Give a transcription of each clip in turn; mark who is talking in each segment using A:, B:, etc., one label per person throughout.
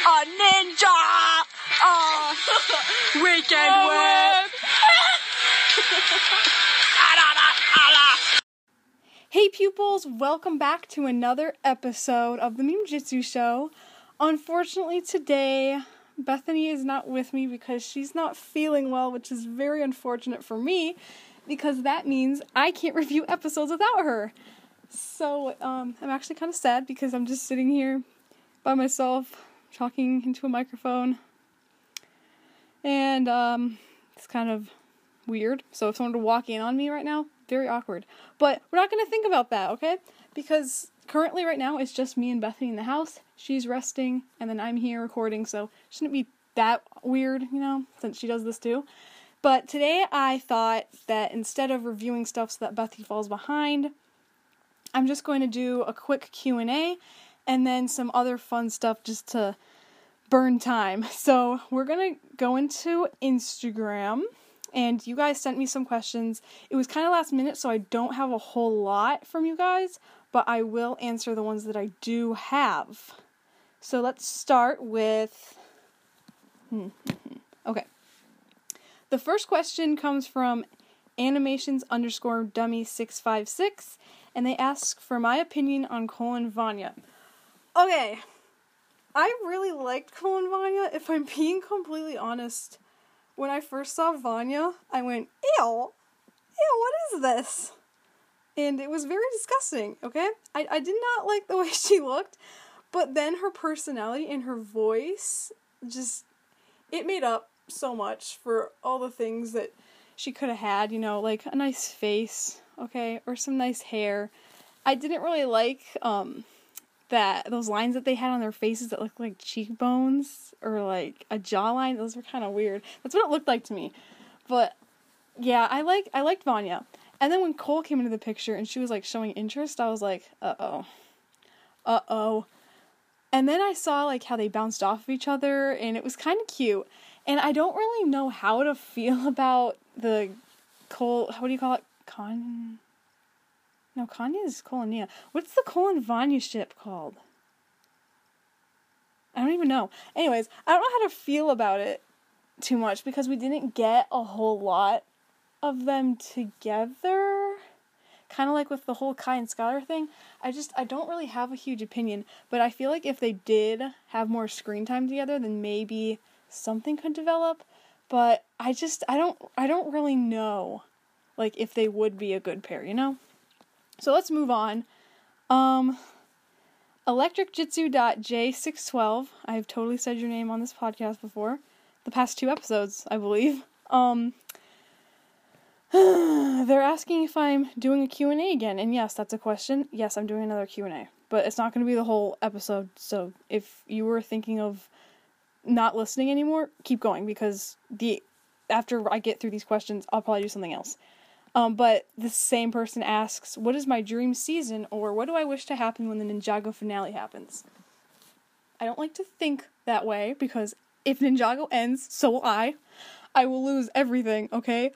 A: a ninja, a weekend whip.
B: Hey pupils, welcome back to another episode of the Meme Jitsu Show. Unfortunately, today Bethany is not with me because she's not feeling well, which is very unfortunate for me because that means I can't review episodes without her. So, um, I'm actually kind of sad because I'm just sitting here by myself talking into a microphone. And, um, it's kind of weird. So if someone were to walk in on me right now, very awkward. But we're not going to think about that, okay? Because currently, right now, it's just me and Bethany in the house. She's resting, and then I'm here recording, so shouldn't be that weird, you know, since she does this too. But today, I thought that instead of reviewing stuff so that Bethany falls behind, I'm just going to do a quick Q&A and then some other fun stuff just to burn time. So, we're to go into Instagram and you guys sent me some questions. It was kind of last minute, so I don't have a whole lot from you guys, but I will answer the ones that I do have. So let's start with. Hmm, hmm, hmm. Okay. The first question comes from animations underscore dummy 656, and they ask for my opinion on Cole and Vania. Okay. I really liked Cole and Vania. If I'm being completely honest, when I first saw Vania, I went, ew, ew, what is this? And it was very disgusting, okay? I, I did not like the way she looked, but then her personality and her voice just, it made up so much for all the things that she could have had, you know, like a nice face, okay, or some nice hair. I didn't really like, um, that those lines that they had on their faces that looked like cheekbones or like a jawline those were kind of weird. That's what it looked like to me. But yeah i like i liked vania. And then when cole came into the picture and she was like showing interest i was like uh-oh. Uh-oh. And then i saw like how they bounced off of each other and it was kind of cute. And i don't really know how to feel about the cole what do you call it? Con no, Kanye is Cole and Nia. What's the Cole and Vania ship called? I don't even know. Anyways, I don't know how to feel about it too much because we didn't get a whole lot of them together. Kind of like with the whole Kai and Skylor thing. I just, I don't really have a huge opinion, but I feel like if they did have more screen time together, then maybe something could develop. But I just, I don't, I don't really know, like, if they would be a good pair, you know? So let's move on. Um, electricjitsu.j612. I've totally said your name on this podcast before. The past two episodes, I believe. Um, they're asking if I'm doing a Q&A again. And yes, that's a question. Yes, I'm doing another Q&A. But it's not going to be the whole episode. So if you were thinking of not listening anymore, keep going because the after I get through these questions, I'll probably do something else. Um, but the same person asks, What is my dream season, or what do I wish to happen when the Ninjago finale happens? I don't like to think that way because if Ninjago ends, so will I. I will lose everything, okay?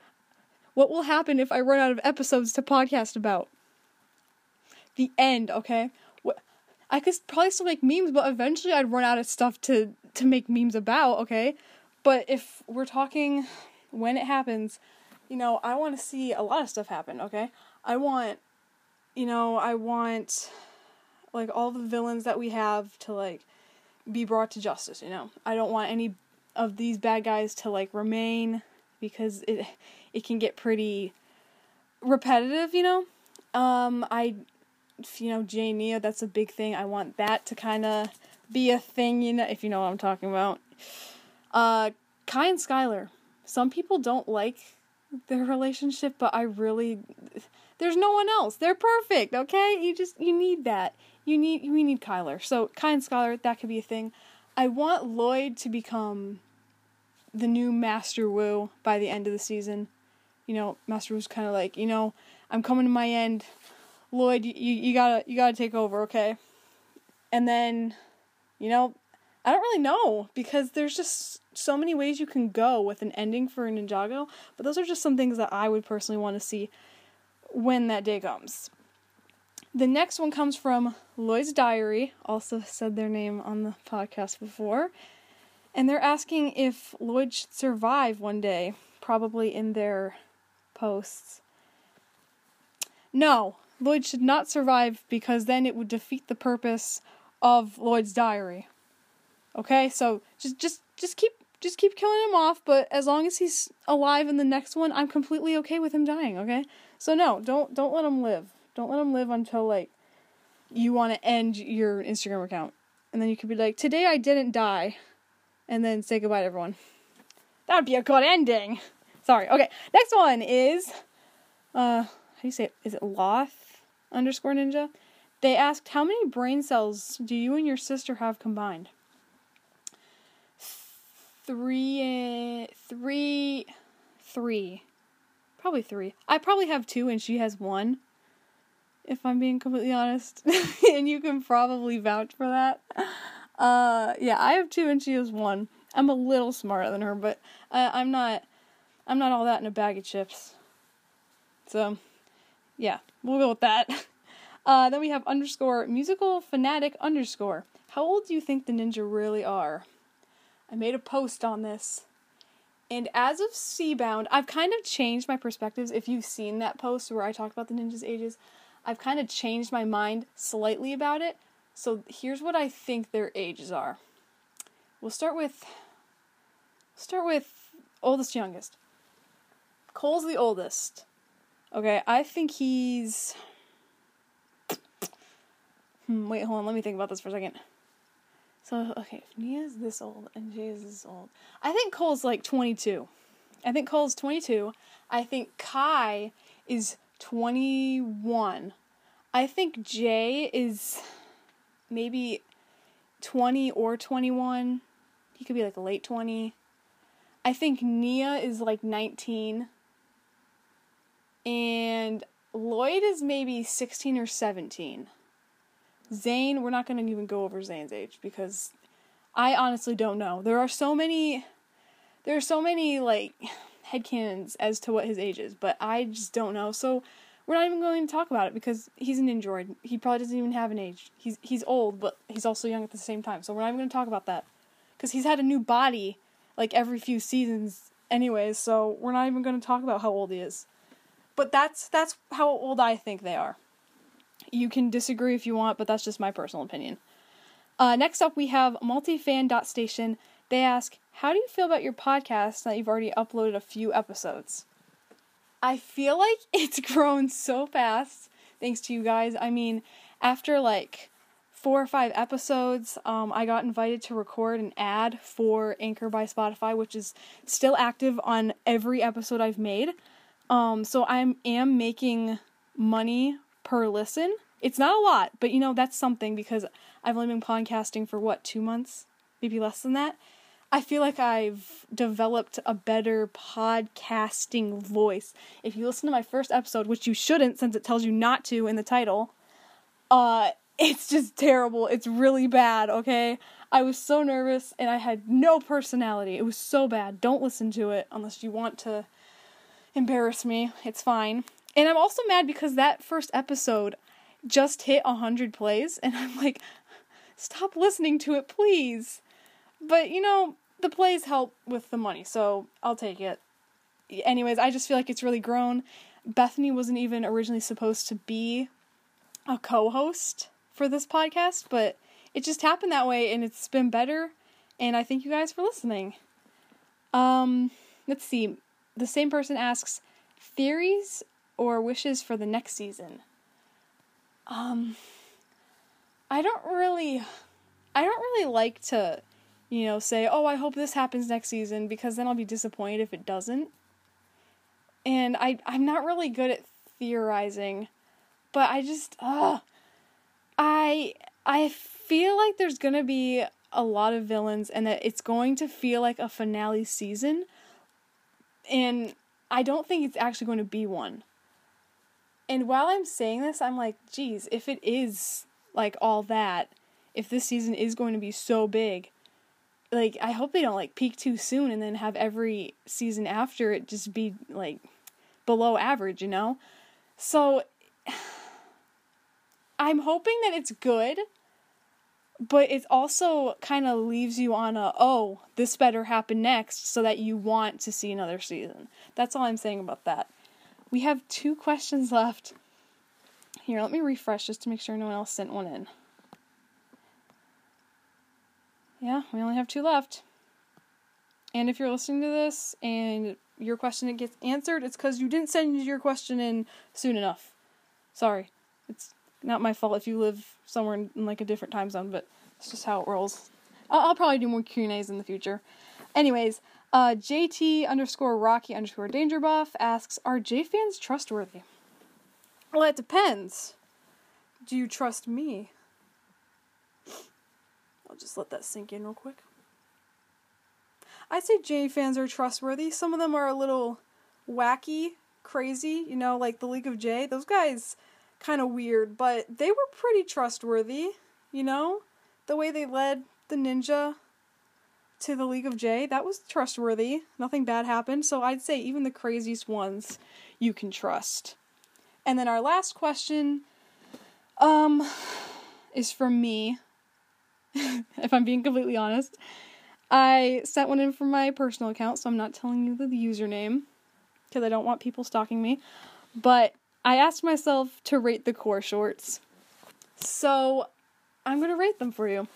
B: What will happen if I run out of episodes to podcast about? The end, okay? I could probably still make memes, but eventually I'd run out of stuff to to make memes about, okay? But if we're talking when it happens, you know, I want to see a lot of stuff happen, okay? I want, you know, I want, like, all the villains that we have to, like, be brought to justice, you know? I don't want any of these bad guys to, like, remain because it, it can get pretty repetitive, you know? Um, I, you know, Jay Nia, that's a big thing. I want that to kind of be a thing, you know, if you know what I'm talking about. Uh, Kai and Skylor. Some people don't like their relationship, but I really there's no one else. They're perfect, okay? You just you need that. You need we need Kyler. So Kai and that could be a thing. I want Lloyd to become the new Master Wu by the end of the season. You know, Master Wu's kind of like, you know, I'm coming to my end. Lloyd, you you gotta you gotta take over, okay? And then, you know, I don't really know because there's just so many ways you can go with an ending for Ninjago, but those are just some things that I would personally want to see when that day comes. The next one comes from Lloyd's Diary, also said their name on the podcast before. And they're asking if Lloyd should survive one day, probably in their posts. No, Lloyd should not survive because then it would defeat the purpose of Lloyd's diary. Okay, so just just just keep just keep killing him off, but as long as he's alive in the next one, I'm completely okay with him dying, okay? So no, don't don't let him live. Don't let him live until like you want to end your Instagram account. And then you could be like, "Today I didn't die." And then say goodbye to everyone. That would be a good ending. Sorry. Okay. Next one is uh how do you say it? Is it Loth underscore ninja? They asked how many brain cells do you and your sister have combined? Three, three, three, probably three. I probably have two, and she has one. If I'm being completely honest, and you can probably vouch for that. Uh, yeah, I have two, and she has one. I'm a little smarter than her, but I'm not. I'm not all that in a bag of chips. So, yeah, we'll go with that. Uh, then we have underscore musical fanatic underscore. How old do you think the ninja really are? I made a post on this. And as of Seabound, I've kind of changed my perspectives. If you've seen that post where I talked about the ninja's ages, I've kind of changed my mind slightly about it. So here's what I think their ages are. We'll start with start with oldest youngest. Cole's the oldest. Okay, I think he's Hmm, wait, hold on. Let me think about this for a second. So, okay, if Nia's this old and Jay is this old, I think Cole's like 22. I think Cole's 22. I think Kai is 21. I think Jay is maybe 20 or 21. He could be like late 20. I think Nia is like 19. And Lloyd is maybe 16 or 17. Zane, we're not going to even go over Zane's age because I honestly don't know. There are so many there are so many like headcanons as to what his age is, but I just don't know. So we're not even going to talk about it because he's an android. He probably doesn't even have an age. He's he's old, but he's also young at the same time. So we're not even going to talk about that because he's had a new body like every few seasons anyways. So we're not even going to talk about how old he is. But that's that's how old I think they are. You can disagree if you want, but that's just my personal opinion. Uh, next up, we have multifan.station. They ask, How do you feel about your podcast that you've already uploaded a few episodes? I feel like it's grown so fast thanks to you guys. I mean, after like four or five episodes, um, I got invited to record an ad for Anchor by Spotify, which is still active on every episode I've made. Um, so I am making money per listen. It's not a lot, but you know, that's something because I've only been podcasting for what, two months? Maybe less than that. I feel like I've developed a better podcasting voice. If you listen to my first episode, which you shouldn't since it tells you not to in the title, uh, it's just terrible. It's really bad, okay? I was so nervous and I had no personality. It was so bad. Don't listen to it unless you want to embarrass me. It's fine. And I'm also mad because that first episode just hit 100 plays, and I'm like, stop listening to it, please. But, you know, the plays help with the money, so I'll take it. Anyways, I just feel like it's really grown. Bethany wasn't even originally supposed to be a co host for this podcast, but it just happened that way, and it's been better. And I thank you guys for listening. Um, let's see. The same person asks theories or wishes for the next season? Um I don't really I don't really like to you know say, "Oh, I hope this happens next season" because then I'll be disappointed if it doesn't. And I I'm not really good at theorizing, but I just uh I I feel like there's going to be a lot of villains and that it's going to feel like a finale season. And I don't think it's actually going to be one. And while I'm saying this, I'm like, geez, if it is like all that, if this season is going to be so big, like I hope they don't like peak too soon and then have every season after it just be like below average, you know? So I'm hoping that it's good, but it also kind of leaves you on a oh, this better happen next so that you want to see another season. That's all I'm saying about that. We have two questions left. Here, let me refresh just to make sure no one else sent one in. Yeah, we only have two left. And if you're listening to this and your question gets answered, it's because you didn't send your question in soon enough. Sorry. It's not my fault if you live somewhere in, in like a different time zone, but it's just how it rolls. I'll, I'll probably do more Q&As in the future. Anyways, uh, JT underscore Rocky underscore Danger Buff asks, are Jay fans trustworthy? Well, it depends. Do you trust me? I'll just let that sink in real quick. I'd say Jay fans are trustworthy. Some of them are a little wacky, crazy, you know, like the League of Jay. Those guys kind of weird, but they were pretty trustworthy, you know? The way they led the ninja to the League of Jay, that was trustworthy. Nothing bad happened. So I'd say even the craziest ones you can trust. And then our last question um is from me. if I'm being completely honest. I sent one in from my personal account, so I'm not telling you the username because I don't want people stalking me. But I asked myself to rate the core shorts. So I'm going to rate them for you.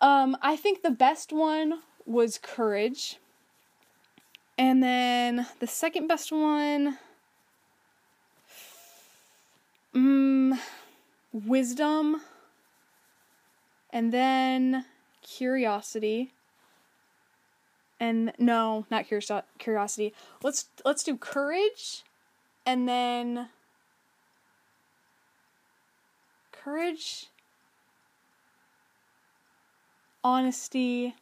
B: Um, I think the best one was Courage. And then the second best one, um, Wisdom. And then Curiosity. And no, not Curiosity. Let's let's do Courage and then Courage honesty,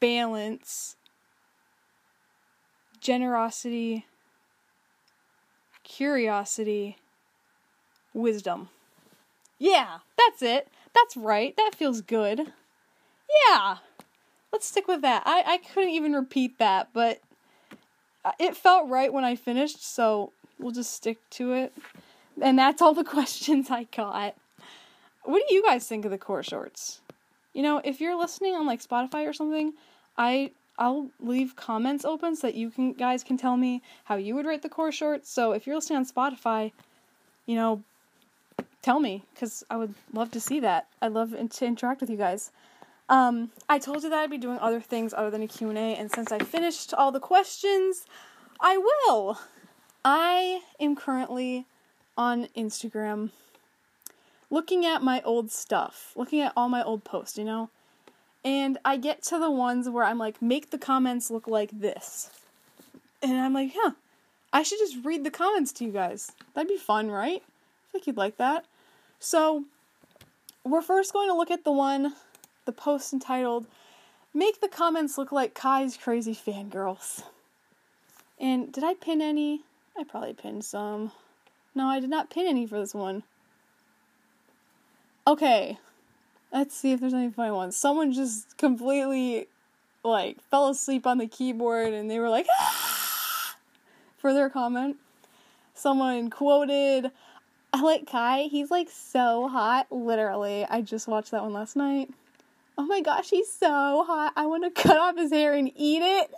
B: balance, generosity, curiosity, wisdom. Yeah, that's it. That's right. That feels good. Yeah. Let's stick with that. I, I couldn't even repeat that, but it felt right when I finished, so we'll just stick to it. And that's all the questions I got. What do you guys think of the core shorts? You know, if you're listening on like Spotify or something, I I'll leave comments open so that you can guys can tell me how you would rate the core short. So if you're listening on Spotify, you know, tell me because I would love to see that. I'd love to interact with you guys. Um, I told you that I'd be doing other things other than a Q&A, and since I finished all the questions, I will. I am currently on Instagram looking at my old stuff, looking at all my old posts, you know? And I get to the ones where I'm like, make the comments look like this. And I'm like, huh, I should just read the comments to you guys. That'd be fun, right? I think you'd like that. So, we're first going to look at the one, the post entitled, Make the Comments Look Like Kai's Crazy Fangirls. And did I pin any? I probably pinned some. No, I did not pin any for this one. Okay, let's see if there's any funny ones. Someone just completely, like, fell asleep on the keyboard and they were like, ah! for their comment. Someone quoted, I like Kai, he's like so hot. Literally, I just watched that one last night. Oh my gosh, he's so hot. I want to cut off his hair and eat it.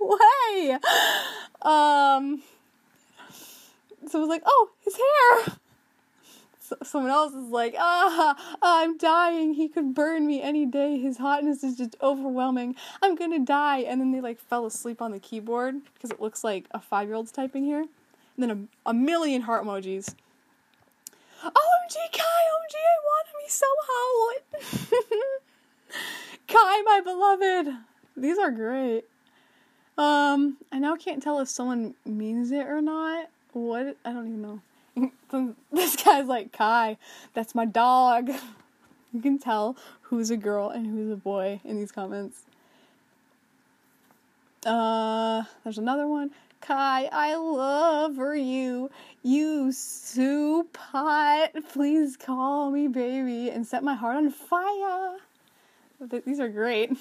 B: Way. Um, so I was like, oh, his hair someone else is like, ah, I'm dying. He could burn me any day. His hotness is just overwhelming. I'm gonna die. And then they like fell asleep on the keyboard because it looks like a five year old's typing here. And then a, a million heart emojis. OMG, Kai, OMG, I want him. He's so hot. Kai, my beloved. These are great. Um, I now can't tell if someone means it or not. What? I don't even know. this guy's like, Kai, that's my dog. You can tell who's a girl and who's a boy in these comments. Uh, there's another one. Kai, I love you. You soup hot. Please call me baby and set my heart on fire. These are great.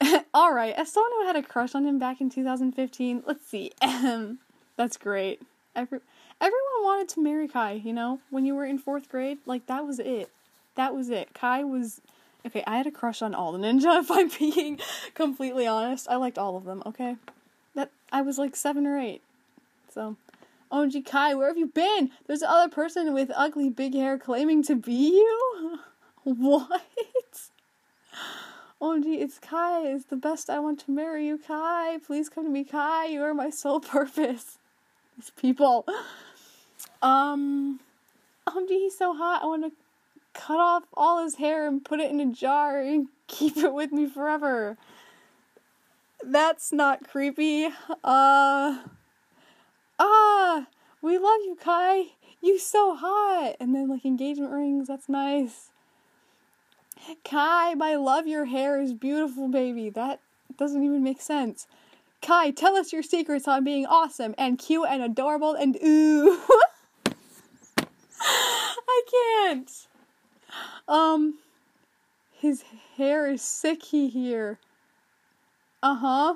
B: All right, as someone who had a crush on him back in 2015, let's see. That's great. Every everyone wanted to marry Kai, you know? When you were in fourth grade, like that was it. That was it. Kai was okay, I had a crush on all the ninja, if I'm being completely honest. I liked all of them, okay? That I was like seven or eight. So OMG Kai, where have you been? There's another person with ugly big hair claiming to be you? what? OMG, it's Kai. It's the best. I want to marry you, Kai. Please come to me, Kai. You are my sole purpose. These people. Um, OMG, he's so hot. I want to cut off all his hair and put it in a jar and keep it with me forever. That's not creepy. Uh, ah, we love you, Kai. You so hot. And then like engagement rings. That's nice. Kai, I love your hair is beautiful, baby. That doesn't even make sense. Kai, tell us your secrets on being awesome and cute and adorable and ooh. I can't. Um, his hair is sicky here. Uh huh.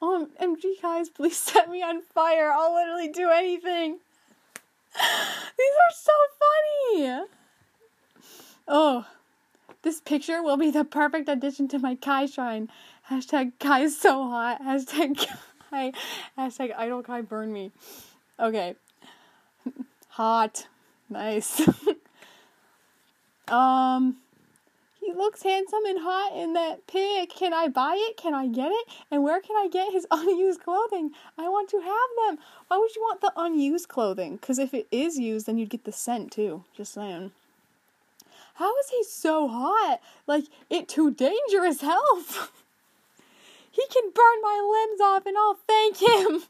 B: Um, MG guys, please set me on fire. I'll literally do anything. These are so funny. Oh, this picture will be the perfect addition to my Kai shrine. Hashtag Kai is so hot. Hashtag Kai. Hashtag idol Kai burn me. Okay. Hot. Nice. um he looks handsome and hot in that pic. Can I buy it? Can I get it? And where can I get his unused clothing? I want to have them. Why would you want the unused clothing? Because if it is used, then you'd get the scent too. Just saying. How is he so hot? Like, it too dangerous health. He can burn my limbs off and I'll thank him.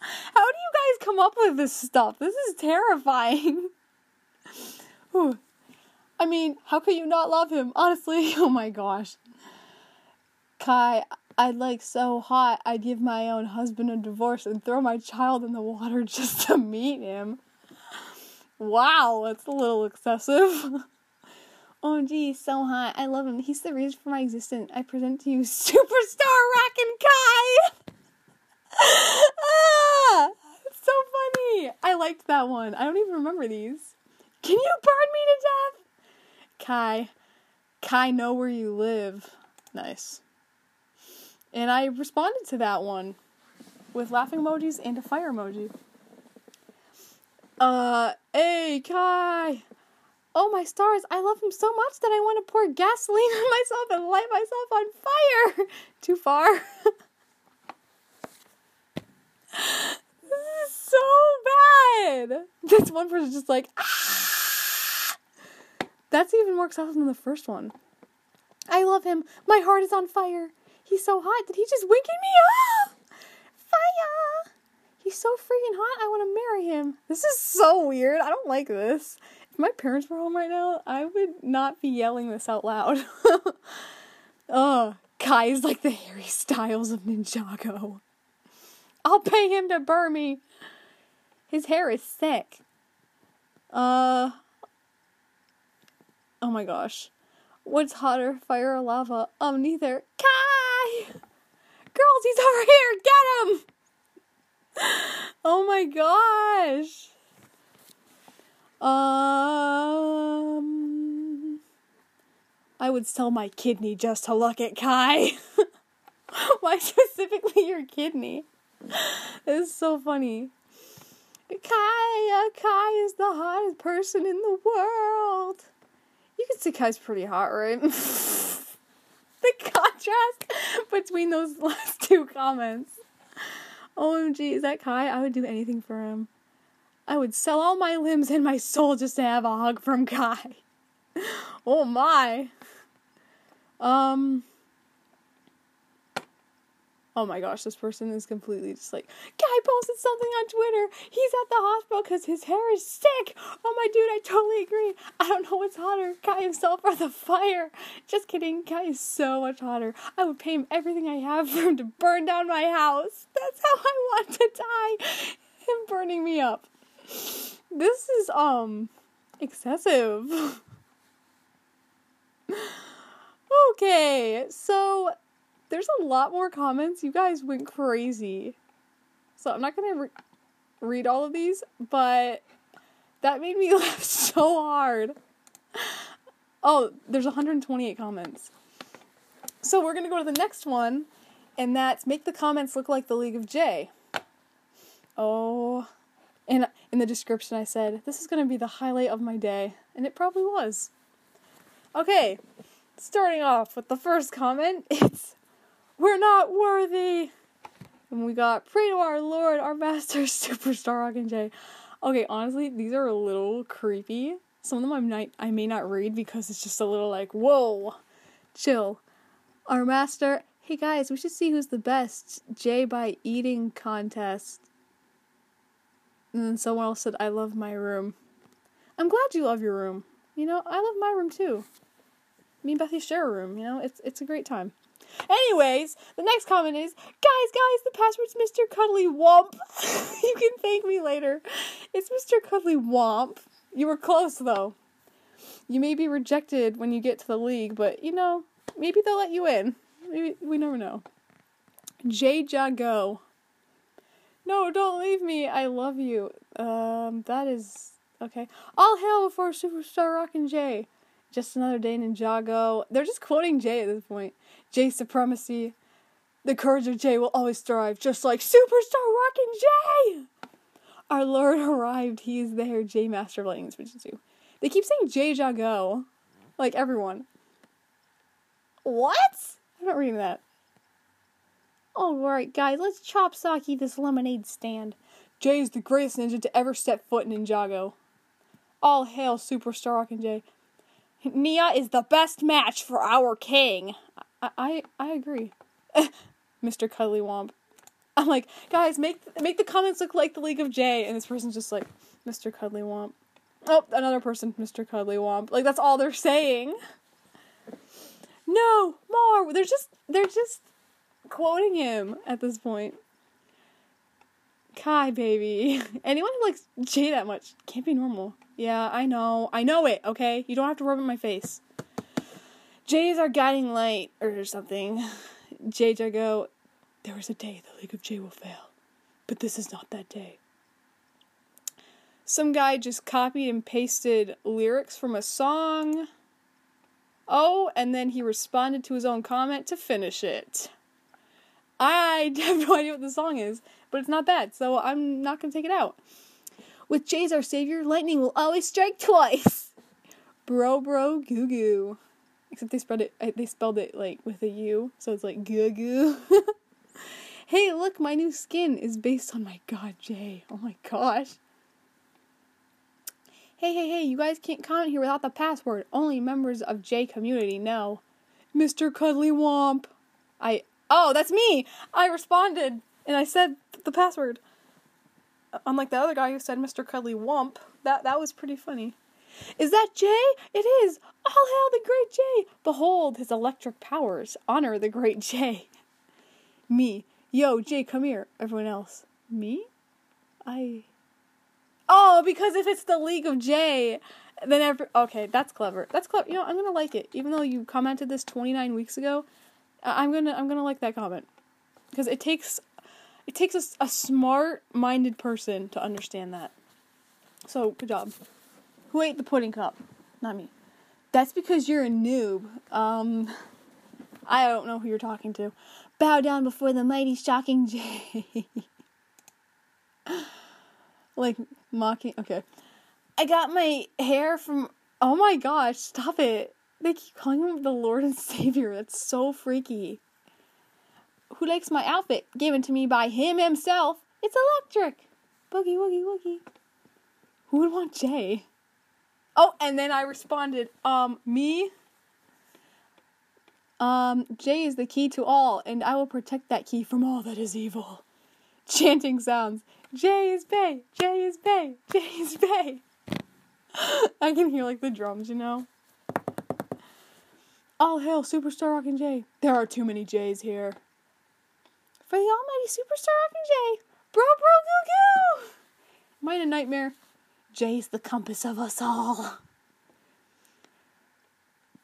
B: How do you guys come up with this stuff? This is terrifying. I mean, how could you not love him? Honestly, oh my gosh. Kai, I'd like so hot, I'd give my own husband a divorce and throw my child in the water just to meet him. Wow, that's a little excessive. oh, gee, so hot. I love him. He's the reason for my existence. I present to you Superstar Rackin' Kai! ah! So funny. I liked that one. I don't even remember these. Can you burn me to death? Kai. Kai, know where you live. Nice. And I responded to that one with laughing emojis and a fire emoji. Uh, hey, Kai. Oh, my stars, I love him so much that I want to pour gasoline on myself and light myself on fire. Too far. this is so bad. This one person just like, ah! That's even more excessive than the first one. I love him. My heart is on fire. He's so hot. Did he just wink at me? Ah! Fire! He's so freaking hot. I want to marry him. This is so weird. I don't like this. My parents were home right now, I would not be yelling this out loud. oh, is like the Harry Styles of Ninjago. I'll pay him to burn me. His hair is thick. Uh. Oh my gosh. What's hotter, fire or lava? Um, neither. Kai! Girls, he's over here! Get him! oh my gosh. Um, I would sell my kidney just to look at Kai. Why specifically your kidney? It's so funny. Kai, uh, Kai is the hottest person in the world. You can see Kai's pretty hot, right? the contrast between those last two comments. OMG, is that Kai? I would do anything for him. I would sell all my limbs and my soul just to have a hug from Kai. oh my. Um. Oh my gosh, this person is completely just like, Guy posted something on Twitter. He's at the hospital because his hair is sick. Oh my dude, I totally agree. I don't know what's hotter, Guy himself or the fire. Just kidding, Guy is so much hotter. I would pay him everything I have for him to burn down my house. That's how I want to die. Him burning me up. This is, um, excessive. okay, so there's a lot more comments. You guys went crazy. So I'm not gonna. Re- read all of these, but that made me laugh so hard. Oh, there's 128 comments. So we're gonna go to the next one, and that's make the comments look like the League of Jay. Oh, and in the description I said this is gonna be the highlight of my day, and it probably was. Okay, starting off with the first comment, it's we're not worthy. And we got pray to our Lord, our Master, Superstar Rock and J. Okay, honestly, these are a little creepy. Some of them I might I may not read because it's just a little like, whoa, chill. Our master, hey guys, we should see who's the best. J by eating contest. And then someone else said, I love my room. I'm glad you love your room. You know, I love my room too. Me and Bethy share a room, you know, it's it's a great time. Anyways, the next comment is, guys, guys, the password's Mr. Cuddly Womp. you can thank me later. It's Mr. Cuddly Womp. You were close though. You may be rejected when you get to the league, but you know, maybe they'll let you in. Maybe we never know. J Jago. No, don't leave me. I love you. Um, that is okay. All hail for Superstar Rockin' Jay. Just another day in Ninjago. They're just quoting Jay at this point. Jay supremacy. The courage of Jay will always thrive, just like Superstar Rockin' Jay. Our Lord arrived. He is there. J Master of Lightning Switches too. They keep saying J Jago, like everyone. What? I'm not reading that. Alright, guys, let's chop Saki this lemonade stand. Jay is the greatest ninja to ever step foot in Ninjago. All hail Superstar Rockin' Jay. Nia is the best match for our king. I I, I agree. Mr. Cuddly Womp. I'm like, guys, make make the comments look like the League of Jay, and this person's just like, Mr. Cuddly Womp. Oh, another person, Mr. Cuddly Womp. Like that's all they're saying. No, more. They're just they're just quoting him at this point. Kai, baby. Anyone who likes Jay that much can't be normal. Yeah, I know. I know it, okay? You don't have to rub it in my face. Jay is our guiding light, or something. Jay Jago, there is a day the League of Jay will fail, but this is not that day. Some guy just copied and pasted lyrics from a song. Oh, and then he responded to his own comment to finish it. I have no idea what the song is, but it's not bad, so I'm not gonna take it out. With Jay's our savior, lightning will always strike twice. Bro, bro, goo goo. Except they spread it. They spelled it like with a U, so it's like goo goo. hey, look, my new skin is based on my god Jay. Oh my gosh. Hey, hey, hey! You guys can't comment here without the password. Only members of J community know. Mr. Cuddly Womp. I oh, that's me. I responded and I said the password. Uh, unlike the other guy who said Mr. Cuddly Womp, that that was pretty funny. Is that Jay? It is! All hail the great Jay! Behold his electric powers. Honor the great Jay. Me. Yo, Jay, come here. Everyone else. Me? I. Oh, because if it's the League of Jay, then every. Okay, that's clever. That's clever. You know, I'm gonna like it. Even though you commented this 29 weeks ago, I'm gonna I'm gonna like that comment because it takes it takes a, a smart minded person to understand that. So good job. Who ate the pudding cup? Not me. That's because you're a noob. Um, I don't know who you're talking to. Bow down before the mighty shocking Jay. like mocking. Okay. I got my hair from. Oh my gosh! Stop it. They keep calling him the Lord and Savior. That's so freaky. Who likes my outfit? Given to me by him himself. It's electric. Boogie woogie woogie. Who would want Jay? Oh, and then I responded, um, me? Um, Jay is the key to all, and I will protect that key from all that is evil. Chanting sounds. Jay is Bay, Jay is Bay, Jay is Bay. I can hear like the drums, you know. All hail Superstar Rockin' Jay. There are too many Jays here. For the almighty Superstar Rockin' Jay. Bro, bro, goo goo. Am I in a nightmare? Jay's the compass of us all.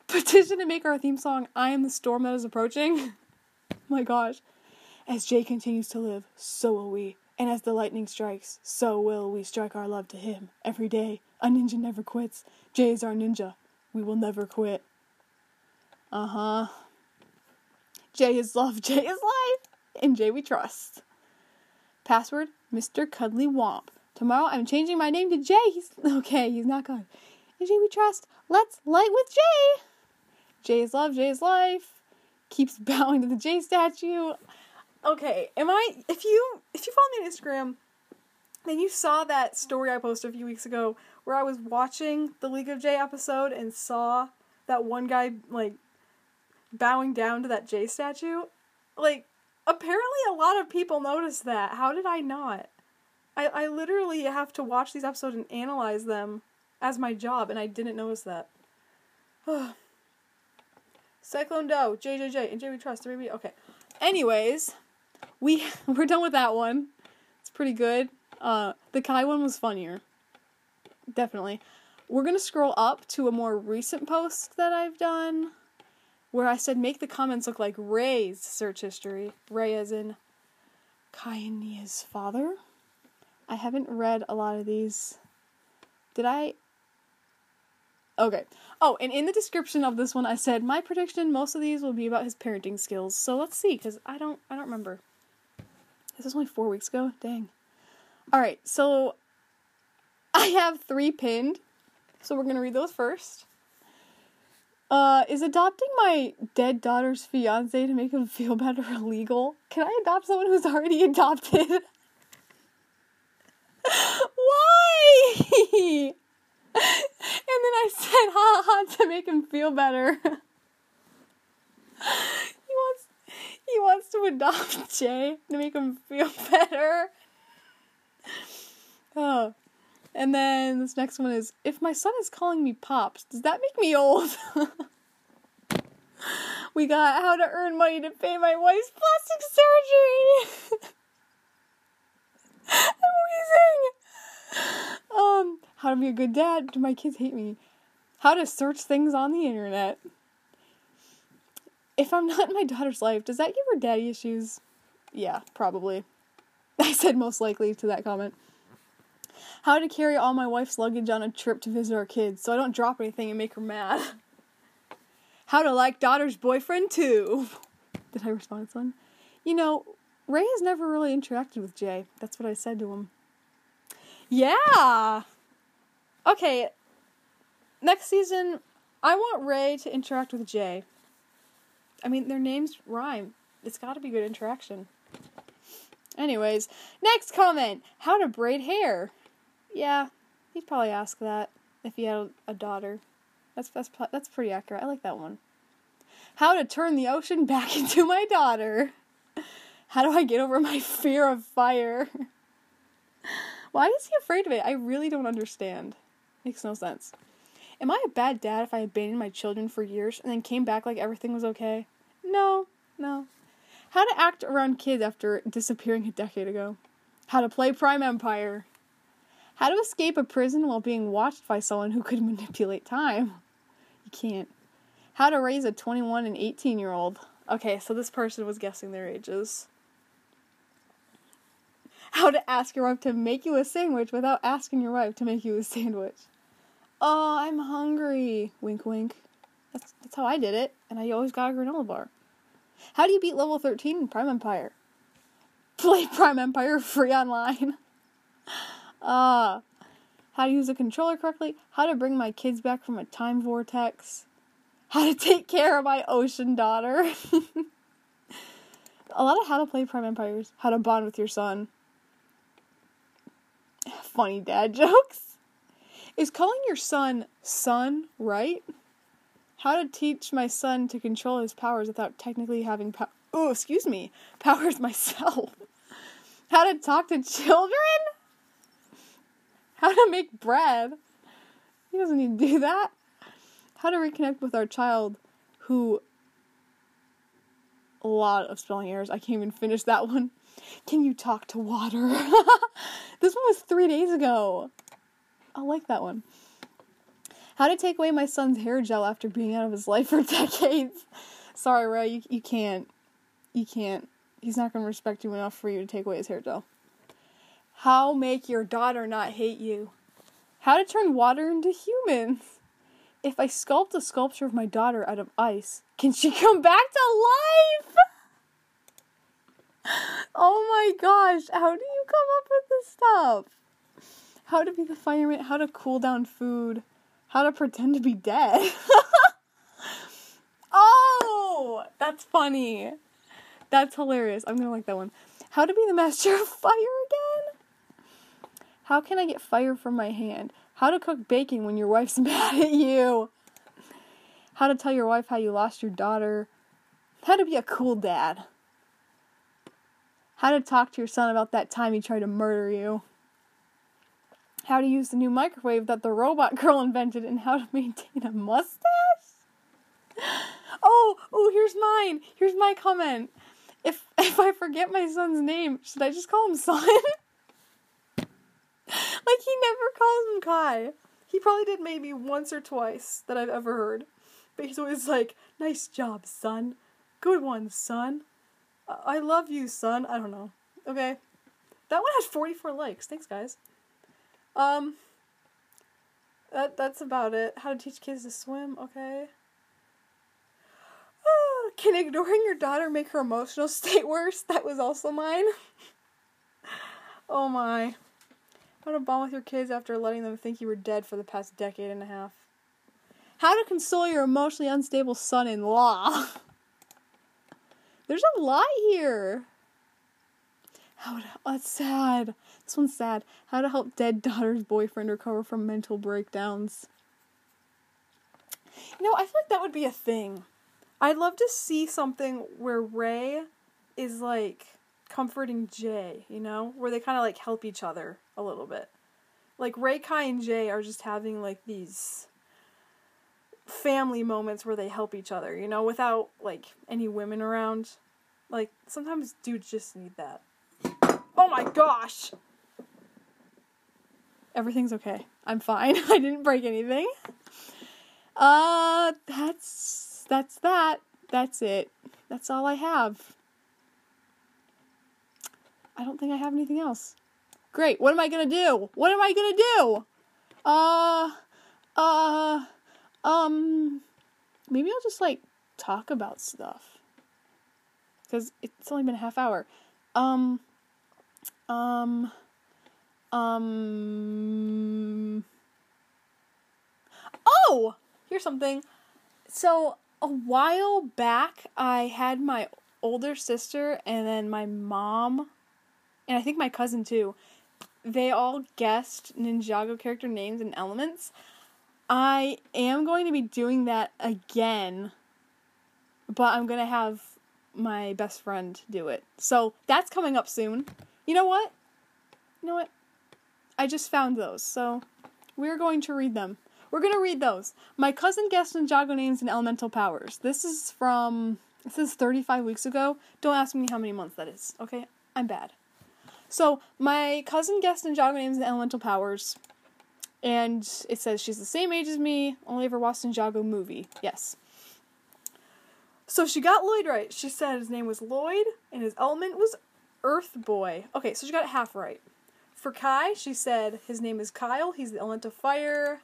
B: Petition to make our theme song I Am the Storm That Is Approaching. My gosh. As Jay continues to live, so will we. And as the lightning strikes, so will we strike our love to him. Every day, a ninja never quits. Jay is our ninja. We will never quit. Uh huh. Jay is love, Jay is life, and Jay we trust. Password Mr. Cuddly Womp. Tomorrow I'm changing my name to Jay. He's okay, he's not gone. And Jay we trust. Let's light with Jay. Jay is love, Jay is life. Keeps bowing to the Jay statue. Okay, am I if you if you follow me on Instagram, then you saw that story I posted a few weeks ago where I was watching the League of Jay episode and saw that one guy like bowing down to that Jay statue. Like apparently a lot of people noticed that. How did I not? I, I literally have to watch these episodes and analyze them as my job, and I didn't notice that. Cyclone Doe, JJJ, and J we trust. Maybe okay. Anyways, we we're done with that one. It's pretty good. Uh, the Kai one was funnier. Definitely. We're gonna scroll up to a more recent post that I've done, where I said make the comments look like Ray's search history. Ray as in Kai and Nia's father. I haven't read a lot of these. Did I? Okay. Oh, and in the description of this one, I said my prediction: most of these will be about his parenting skills. So let's see, because I don't, I don't remember. This was only four weeks ago. Dang. All right, so I have three pinned, so we're gonna read those first. Uh, is adopting my dead daughter's fiance to make him feel better illegal? Can I adopt someone who's already adopted? Why? and then I said, ha ha, to make him feel better. he wants, he wants to adopt Jay to make him feel better. Oh. And then this next one is, if my son is calling me pops, does that make me old? we got how to earn money to pay my wife's plastic surgery. Amazing. Um, how to be a good dad. Do my kids hate me? How to search things on the internet. If I'm not in my daughter's life, does that give her daddy issues? Yeah, probably. I said most likely to that comment. How to carry all my wife's luggage on a trip to visit our kids so I don't drop anything and make her mad. How to like daughter's boyfriend too. Did I respond to one? You know, Ray has never really interacted with Jay. That's what I said to him. Yeah. Okay. Next season, I want Ray to interact with Jay. I mean, their names rhyme. It's got to be good interaction. Anyways, next comment: How to braid hair. Yeah, he'd probably ask that if he had a daughter. That's that's that's pretty accurate. I like that one. How to turn the ocean back into my daughter. How do I get over my fear of fire? Why is he afraid of it? I really don't understand. Makes no sense. Am I a bad dad if I abandoned my children for years and then came back like everything was okay? No, no. How to act around kids after disappearing a decade ago. How to play Prime Empire. How to escape a prison while being watched by someone who could manipulate time. You can't. How to raise a 21 and 18 year old. Okay, so this person was guessing their ages how to ask your wife to make you a sandwich without asking your wife to make you a sandwich. Oh, I'm hungry. Wink, wink. That's, that's how I did it, and I always got a granola bar. How do you beat level 13 in Prime Empire? Play Prime Empire free online. Uh, how to use a controller correctly. How to bring my kids back from a time vortex. How to take care of my ocean daughter. a lot of how to play Prime Empires. How to bond with your son funny dad jokes. Is calling your son son right? How to teach my son to control his powers without technically having power. Oh, excuse me, powers myself. How to talk to children? How to make bread? He doesn't need to do that. How to reconnect with our child who. A lot of spelling errors. I can't even finish that one. Can you talk to water? this one was three days ago. I like that one. How to take away my son's hair gel after being out of his life for decades. Sorry, Ray, you, you can't. You can't. He's not going to respect you enough for you to take away his hair gel. How make your daughter not hate you? How to turn water into humans? If I sculpt a sculpture of my daughter out of ice, can she come back to life? oh my gosh, how do you come up with this stuff? How to be the fireman, how to cool down food, how to pretend to be dead. oh, that's funny. That's hilarious. I'm gonna like that one. How to be the master of fire again? How can I get fire from my hand? How to cook bacon when your wife's mad at you? How to tell your wife how you lost your daughter? How to be a cool dad? How to talk to your son about that time he tried to murder you? How to use the new microwave that the robot girl invented and how to maintain a mustache? Oh, oh, here's mine. Here's my comment. If if I forget my son's name, should I just call him son? Like he never calls him Kai. He probably did maybe once or twice that I've ever heard. But he's always like, "Nice job, son. Good one, son. I love you, son." I don't know. Okay. That one has 44 likes. Thanks, guys. Um that that's about it. How to teach kids to swim, okay? Can ignoring your daughter make her emotional state worse? That was also mine. oh my. How to bond with your kids after letting them think you were dead for the past decade and a half. How to console your emotionally unstable son in law. There's a lot here. How to, oh, that's sad. This one's sad. How to help dead daughter's boyfriend recover from mental breakdowns. You know, I feel like that would be a thing. I'd love to see something where Ray is like comforting Jay, you know, where they kind of like help each other a little bit. Like Ray, Kai, and Jay are just having like these family moments where they help each other, you know, without like any women around. Like sometimes dudes just need that. Oh my gosh! Everything's okay. I'm fine. I didn't break anything. Uh, that's that's that. That's it. That's all I have. I don't think I have anything else. Great. What am I gonna do? What am I gonna do? Uh, uh, um, maybe I'll just like talk about stuff. Because it's only been a half hour. Um, um, um. Oh! Here's something. So, a while back, I had my older sister and then my mom, and I think my cousin too. They all guessed Ninjago character names and elements. I am going to be doing that again, but I'm going to have my best friend do it. So that's coming up soon. You know what? You know what? I just found those, so we're going to read them. We're gonna read those. My cousin guessed Ninjago names and elemental powers. This is from this is 35 weeks ago. Don't ask me how many months that is. Okay, I'm bad. So my cousin guessed Ninjago names and elemental powers, and it says she's the same age as me. Only ever watched Ninjago movie. Yes. So she got Lloyd right. She said his name was Lloyd and his element was Earth Boy. Okay, so she got it half right. For Kai, she said his name is Kyle. He's the element of fire.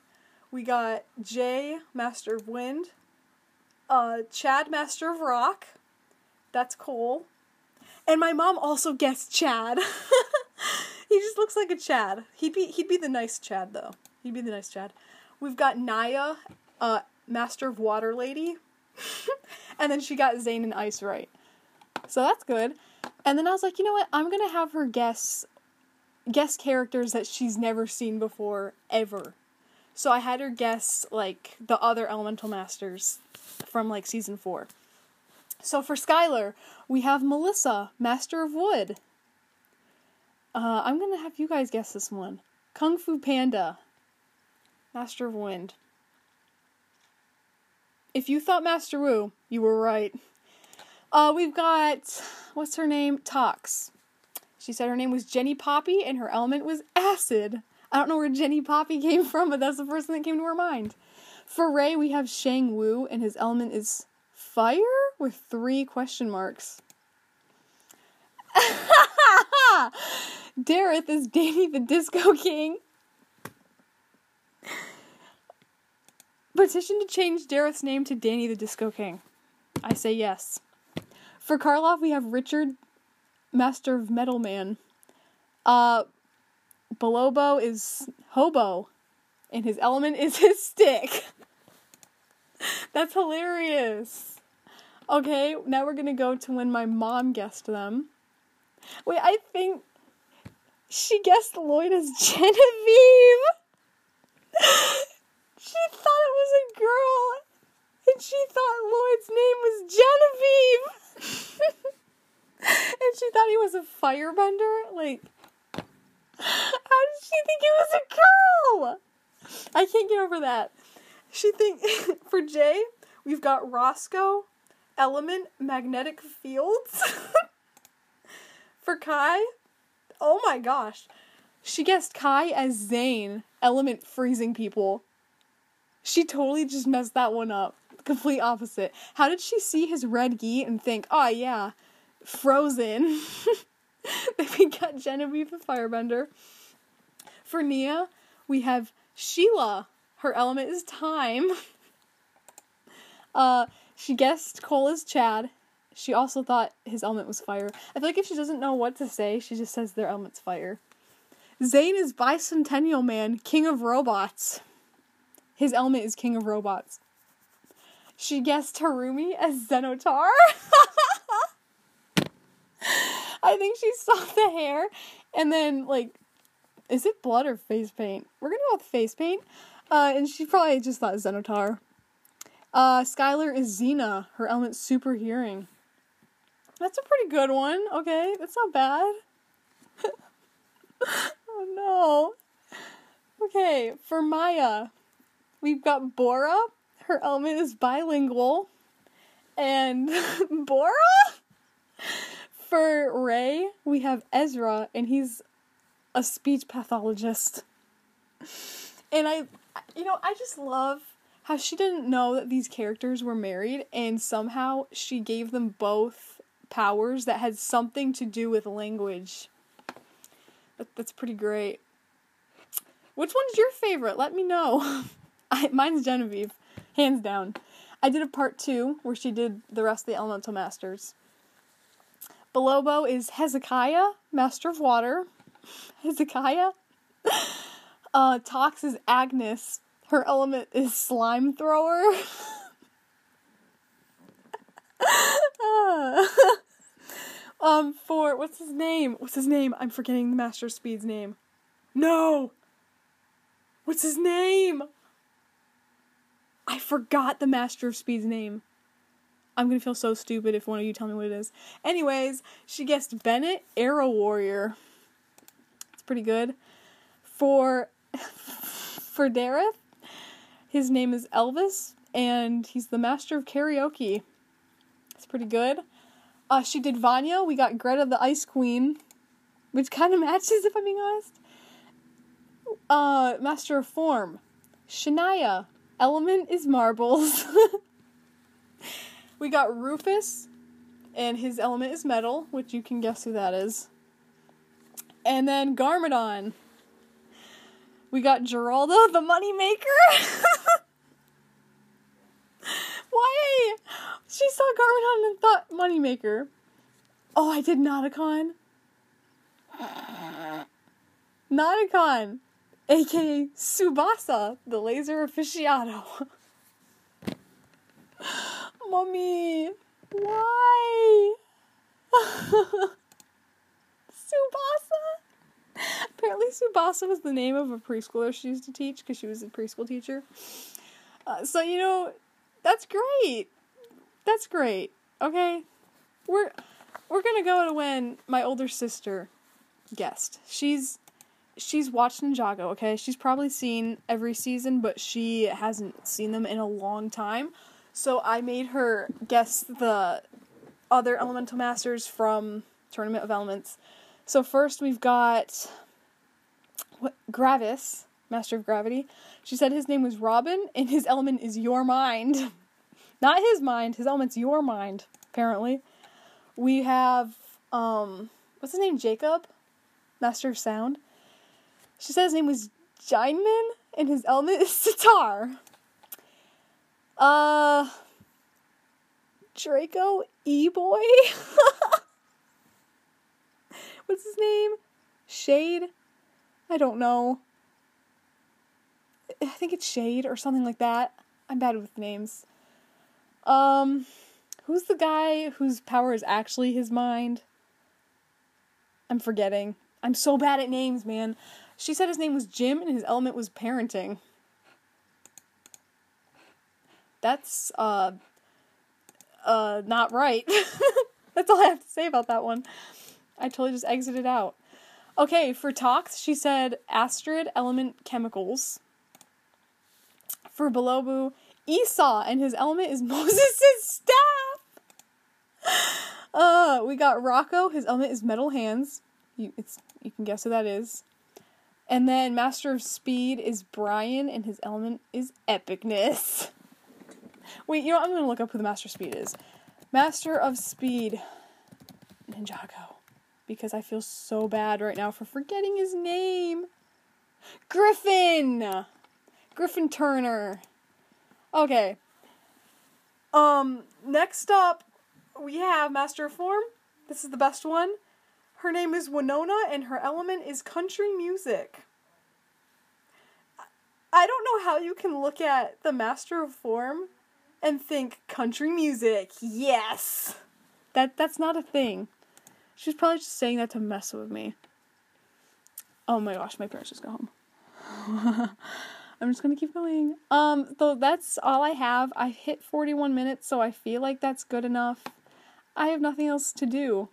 B: We got Jay, Master of Wind. Uh, Chad, Master of Rock. That's cool. And my mom also guessed Chad. he just looks like a Chad. He'd be he'd be the nice Chad though. He'd be the nice Chad. We've got Nya, uh, Master of Water Lady. and then she got Zane and Ice right. So that's good. And then I was like, you know what? I'm gonna have her guess guess characters that she's never seen before ever. So I had her guess like the other elemental masters from like season 4. So for Skylor, we have Melissa, Master of Wood. Uh, I'm gonna have you guys guess this one. Kung Fu Panda, Master of Wind. If you thought Master Wu, you were right. Uh, we've got what's her name? Tox. She said her name was Jenny Poppy and her element was acid. I don't know where Jenny Poppy came from, but that's the first thing that came to her mind. For Ray, we have Shang Wu, and his element is fire with three question marks. Dareth is Danny the Disco King. Petition to change Dareth's name to Danny the Disco King. I say yes. For Karloff, we have Richard, Master of Metal Man. Uh, Bolobo is Hobo, and his element is his stick. That's hilarious. Okay, now we're gonna go to when my mom guessed them. Wait, I think she guessed Lloyd as Genevieve. she thought it was a girl, and she thought Lloyd's name was Genevieve. and she thought he was a firebender. Like, how did she think it was a girl? I can't get over that. She think for Jay, we've got Roscoe, Element, Magnetic Fields. for Kai, oh my gosh. She guessed Kai as Zane, Element freezing people. She totally just messed that one up. Complete opposite. How did she see his red gi and think, oh yeah, frozen? we got Genevieve the Firebender. For Nya, we have Sheila. Her element is time. uh, she guessed Cole as Chad. She also thought his element was fire. I feel like if she doesn't know what to say, she just says their element's fire. Zane is Bicentennial Man, King of Robots. His element is King of Robots. She guessed Harumi as Zenotar. I think she saw the hair and then like is it blood or face paint? We're gonna go with face paint. Uh, and she probably just thought Xenotar. Uh, Skylor is Xena. Her element super hearing. That's a pretty good one. Okay, that's not bad. oh no. Okay, for Maya, we've got Bora. Her element is bilingual. And Bora? For Ray, we have Ezra, and he's a speech pathologist. And I, you know, I just love how she didn't know that these characters were married, and somehow she gave them both powers that had something to do with language. That, that's pretty great. Which one's your favorite? Let me know. I, mine's Genevieve, hands down. I did a part two where she did the rest of the Elemental Masters. Bolobo is Hezekiah, Master of Water. Hezekiah. Uh, Tox is Agnes. Her element is Slime Thrower. um, for what's his name? What's his name? I'm forgetting the Master Speed's name. No. What's his name? I forgot the Master of Speed's name. I'm gonna feel so stupid if one of you tell me what it is. Anyways, she guessed Bennett, Arrow Warrior. It's pretty good. For for Dareth, his name is Elvis, and he's the master of karaoke. It's pretty good. Uh, she did Vania. We got Greta the Ice Queen, which kind of matches if I'm being honest. Uh, Master of Form, Shania. Element is marbles. we got Rufus, and his element is metal, which you can guess who that is. And then Garmadon. We got Geraldo, the moneymaker. Why? She saw Garmadon and thought moneymaker. Oh, I did Nauticon. Nauticon, aka Subasa, the laser aficionado. Mommy, why? Subasa. Apparently, Subasa was the name of a preschooler she used to teach because she was a preschool teacher. Uh, so you know, that's great. That's great. Okay, we're we're gonna go to when my older sister guessed. She's she's watched Ninjago. Okay, she's probably seen every season, but she hasn't seen them in a long time. So I made her guess the other elemental masters from Tournament of Elements. So first we've got what Gravis, Master of Gravity. She said his name was Robin and his element is your mind. Not his mind, his element's your mind, apparently. We have um what's his name? Jacob? Master of Sound. She said his name was Jineman and his element is sitar. Uh Draco E Boy. What's his name? Shade? I don't know. I think it's Shade or something like that. I'm bad with names. Um who's the guy whose power is actually his mind? I'm forgetting. I'm so bad at names, man. She said his name was Jim and his element was parenting. That's uh uh not right. That's all I have to say about that one. I totally just exited out. Okay, for Tox, she said Astrid element chemicals. For Bolobo, Esau and his element is Moses' staff. Uh, we got Rocco, his element is metal hands. You it's you can guess who that is. And then Master of Speed is Brian, and his element is epicness. Wait, you know what? I'm gonna look up who the Master of Speed is. Master of Speed, Ninjago, because I feel so bad right now for forgetting his name. Griffin, Griffin Turner. Okay. Um. Next up, we have Master of Form. This is the best one. Her name is Winona, and her element is country music. I don't know how you can look at the Master of Form and think country music. Yes, that that's not a thing. She's probably just saying that to mess with me. Oh my gosh, my parents just got home. I'm just gonna keep going. Um, so that's all I have. I hit 41 minutes, so I feel like that's good enough. I have nothing else to do.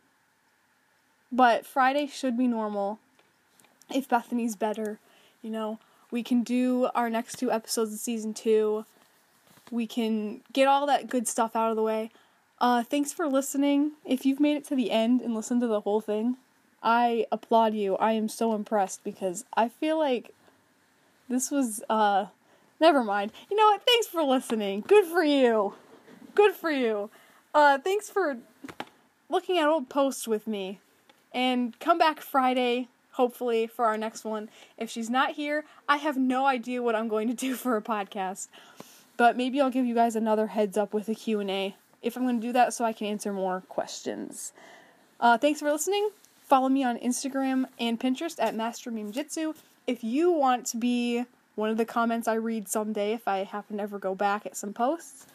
B: But Friday should be normal. If Bethany's better, you know, we can do our next two episodes of season two. We can get all that good stuff out of the way. Uh, thanks for listening. If you've made it to the end and listened to the whole thing, I applaud you. I am so impressed because I feel like this was, uh, never mind. You know what? Thanks for listening. Good for you. Good for you. Uh, thanks for looking at old posts with me. And come back Friday, hopefully, for our next one. If she's not here, I have no idea what I'm going to do for a podcast. But maybe I'll give you guys another heads up with a Q&A if I'm going to do that so I can answer more questions. Uh, thanks for listening. Follow me on Instagram and Pinterest at Master Meme Jitsu. If you want to be one of the comments I read someday, if I happen to ever go back at some posts.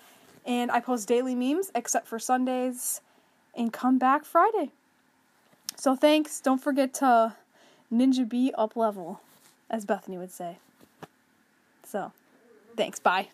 B: And I post daily memes except for Sundays. And come back Friday. So thanks. Don't forget to Ninja B up level, as Bethany would say. So, thanks. Bye.